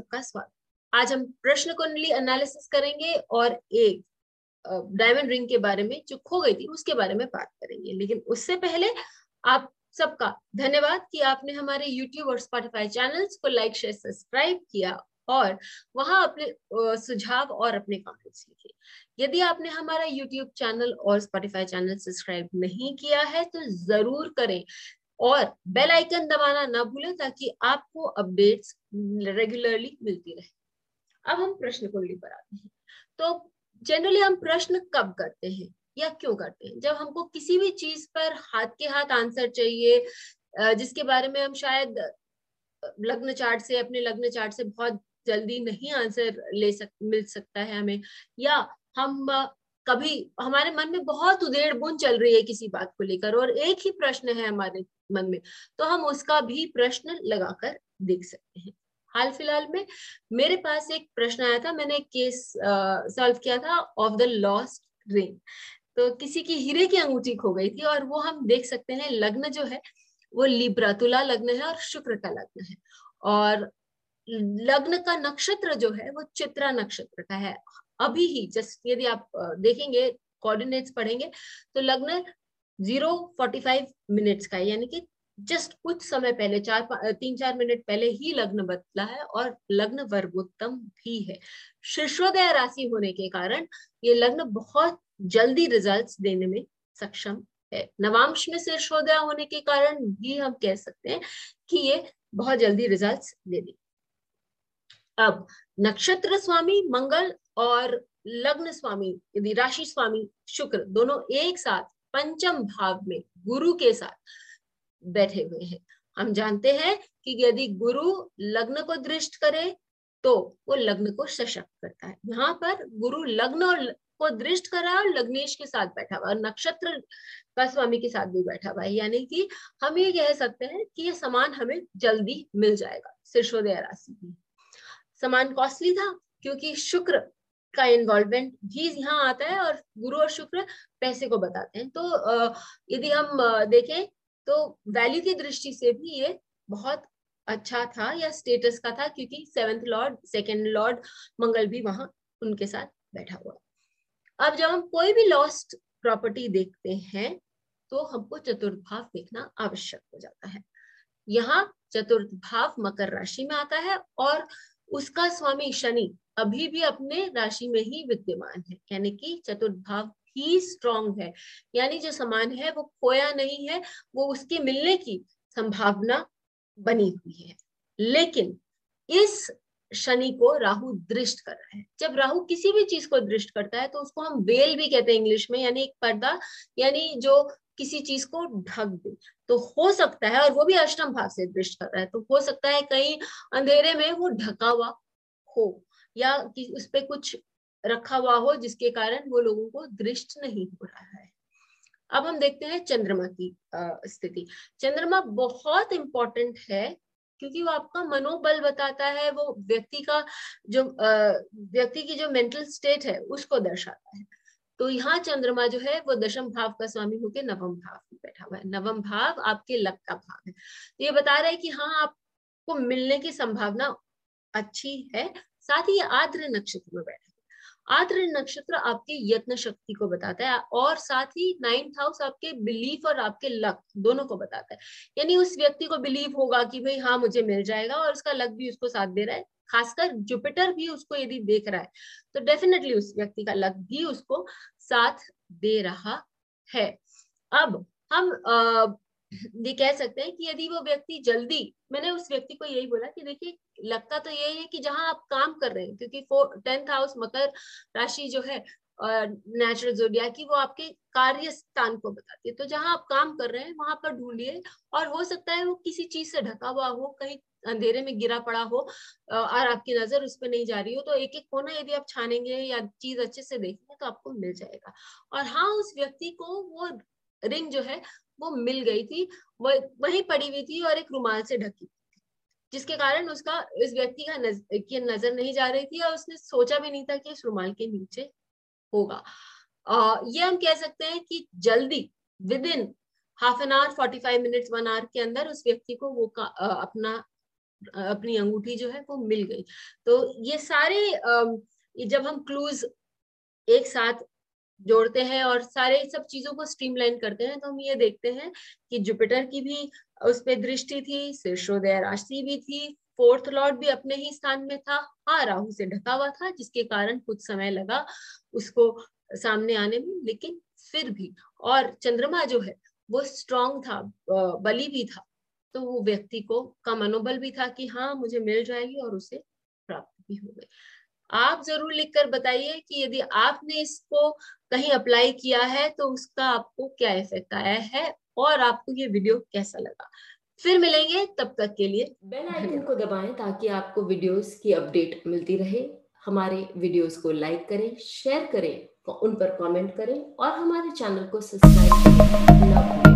सबका स्वागत। आज हम प्रश्न कुंडली एनालिसिस करेंगे और एक डायमंड रिंग के बारे में जो खो गई थी, उसके बारे में बात करेंगे। लेकिन उससे पहले आप सबका धन्यवाद कि आपने हमारे YouTube और Spotify चैनल्स को लाइक शेयर सब्सक्राइब किया और वहाँ अपने सुझाव और अपने कमेंट्स लिखे। यदि आपने हमारा YouTube चैनल और Spotify चैनल सब्सक्राइब नहीं किया है तो ज़रूर करें और बेल आइकन दबाना ना भूलें ताकि आपको अपडेट्स रेगुलरली मिलती रहे। अब हम प्रश्न कुंडली पर आते हैं। तो जनरली हम प्रश्न कब करते हैं या क्यों करते हैं? जब हमको किसी भी चीज़ पर हाथ के हाथ आंसर चाहिए जिसके बारे में हम शायद लग्न चार्ट से, अपने लग्न चार्ट से बहुत जल्दी नहीं आंसर ले सक, मिल सकता है हमें, या हम कभी, हमारे मन में बहुत उदेड़ बुन चल रही है किसी बात को लेकर और एक ही प्रश्न है हमारे मन में तो हम उसका भी प्रश्न लगाकर देख सकते हैं। हाल फ़िलहाल में मेरे पास एक प्रश्न आया था, मैंने केस सॉल्व किया था ऑफ़ द लॉस्ट रिंग। तो किसी की हीरे की अंगूठी खो गई थी और वो हम देख सकते हैं लग्न जो है, वो लिब्रा तुला लग्न है और शुक्र का लग्न है। और लग्न का नक्षत्र जो है, वो चित्रा नक्षत्र का है। अभी ही, जस्ट यदि आप देखेंगे कोऑर्डिनेट्स पढ़ेंगे तो लग्न ज़ीरो फोर्टी फाइव मिनट्स का यानी कि जस्ट कुछ समय पहले, चार तीन चार मिनट पहले ही लग्न बदला है और लग्न वर्गोत्तम भी है। शीर्षोदय राशि होने के कारण ये लग्न बहुत जल्दी रिजल्ट्स देने में सक्षम है। नवांश में शीर्षोदय होने के कारण भी हम कह सकते हैं कि ये बहुत जल्दी रिजल्ट्स दे दे अब, नक्षत्र स्वामी, मंगल और लग्न स्वामी यदि राशि स्वामी, शुक्र दोनों एक साथ, पंचम भाव में, गुरु के साथ बैठे हुए हैं। हम जानते हैं कि यदि गुरु लग्न को दृष्ट करे तो वो लग्न को सशक्त करता है। यहाँ पर गुरु लग्न और को दृष्ट करा और लग्नेश के साथ बैठा हुआ और नक्षत्र का स्वामी के साथ भी बैठा हुआ है। यानी कि हम ये कह सकते हैं कि ये समान हमें जल्दी मिल जाएगा शीर्षोदय राशि की समान कॉस्टली था, क्योंकि शुक्र का इन्वॉल्वमेंट भी यहाँ आता है और गुरु और शुक्र पैसे को बताते हैं। तो यदि हम देखें तो वैल्यू की दृष्टि से भी ये बहुत अच्छा था या स्टेटस का था, क्योंकि seventh lord second lord Mangal भी वहाँ उनके साथ बैठा हुआ। अब जब हम कोई भी लॉस्ट प्रॉपर्टी देखते हैं तो हमको चतुर्थ भाव देखना आवश्यक हो जाता है। यहाँ चतुर्थ भाव मकर राशि में आता है और उसका स्वामी शनि अभी भी अपने राशि में ही विद्यमान है, यानी कि चतुर्थ भाव ही स्ट्रॉन्ग है। यानी जो समान है, वो खोया नहीं है, वो उसके मिलने की संभावना बनी हुई है। लेकिन इस शनि को राहु दृष्ट कर रहा है। जब राहु किसी भी चीज़ को दृष्ट करता है तो उसको हम वेल भी कहते हैं इंग्लिश में, यानी एक पर्दा, यानी जो किसी चीज़ को ढक दे। तो हो सकता है, और वो भी अष्टम भाव से दृष्ट कर रहा है तो हो सकता है कहीं अंधेरे में वो ढका हुआ हो, या कि उस पर कुछ रखा हुआ हो, जिसके कारण वो लोगों को दृष्ट नहीं हो रहा है। अब हम देखते हैं चंद्रमा की स्थिति। चंद्रमा बहुत इंपॉर्टेंट है, क्योंकि वो आपका मनोबल बताता है, वो व्यक्ति का जो व्यक्ति की जो मेंटल स्टेट है, उसको दर्शाता है। तो यहाँ चंद्रमा जो है, वो दशम भाव का स्वामी होकर नवम भाव में बैठा हुआ है। नवम भाव आपके लक का भाव है। तो ये बता रहा है कि हाँ आपको मिलने की संभावना अच्छी है, साथ ही आद्र नक्षत्र में बैठा आद्र नक्षत्र आपके यत्न शक्ति को बताता है और साथ ही नाइन्थ हाउस आपके बिलीफ और आपके लक दोनों को बताता है। यानी उस व्यक्ति को बिलीव होगा कि भाई हाँ मुझे मिल जाएगा और उसका लक भी उसको साथ दे रहा है। खासकर जुपिटर भी उसको यदि देख रहा है तो डेफिनेटली उस व्यक्ति का लक भी उसको साथ दे रहा है। अब हम ये कह सकते हैं कि यदि वो व्यक्ति जल्दी, मैंने उस व्यक्ति को यही बोला कि देखिए, लगता तो यही है कि जहाँ आप काम कर रहे हैं, क्योंकि टेंथ हाउस मकर राशि जो है नेचुरल जोडिया की वो आपके कार्य स्थान को बताती है। तो जहाँ आप काम कर रहे हैं, वहाँ पर ढूंढिए और हो सकता है वो किसी चीज़ से ढका हुआ हो, कहीं अंधेरे में गिरा पड़ा हो और आपकी नज़र उस पर नहीं जा रही हो तो एक एक कोना यदि आप छानेंगे या चीज़ अच्छे से देखेंगे तो आपको मिल जाएगा। और हाँ उस व्यक्ति को वो रिंग जो है वो मिल गई थी वहीं पड़ी हुई थी और एक रुमाल से ढकी जिसके कारण उसका इस व्यक्ति का नज, की नज़र नहीं जा रही थी और उसने सोचा भी नहीं था कि इस रुमाल के नीचे होगा। आ, ये हम कह सकते हैं कि जल्दी within half an hour forty five minute one hour के अंदर उस व्यक्ति को वो का, आ, अपना अपनी अंगूठी जो है वो मिल गई। तो ये सारे आ, जब हम क्लूज एक साथ जोड़ते हैं और सारे सब चीज़ों को स्ट्रीमलाइन करते हैं तो हम ये देखते हैं कि जुपिटर की भी उस पर दृष्टि थी शीर्षोदय राशि भी थी फोर्थ लॉर्ड भी अपने ही स्थान में था। हाँ राहु से ढका हुआ था, जिसके कारण कुछ समय लगा उसको सामने आने में, लेकिन फिर भी। और चंद्रमा जो है, वो स्ट्रांग था बली भी था तो वो व्यक्ति को का मनोबल भी था कि हाँ मुझे मिल जाएगी और उसे प्राप्त भी हो गई। आप ज़रूर लिखकर बताइए कि यदि आपने इसको कहीं अप्लाई किया है तो उसका आपको क्या इफ़ेक्ट आया है और आपको ये वीडियो कैसा लगा। फिर मिलेंगे, तब तक के लिए बेल आइकन को दबाएँ ताकि आपको वीडियोस की अपडेट मिलती रहे। हमारे वीडियोस को लाइक करें शेयर करें, उन पर कमेंट करें और हमारे चैनल को सब्सक्राइब करें।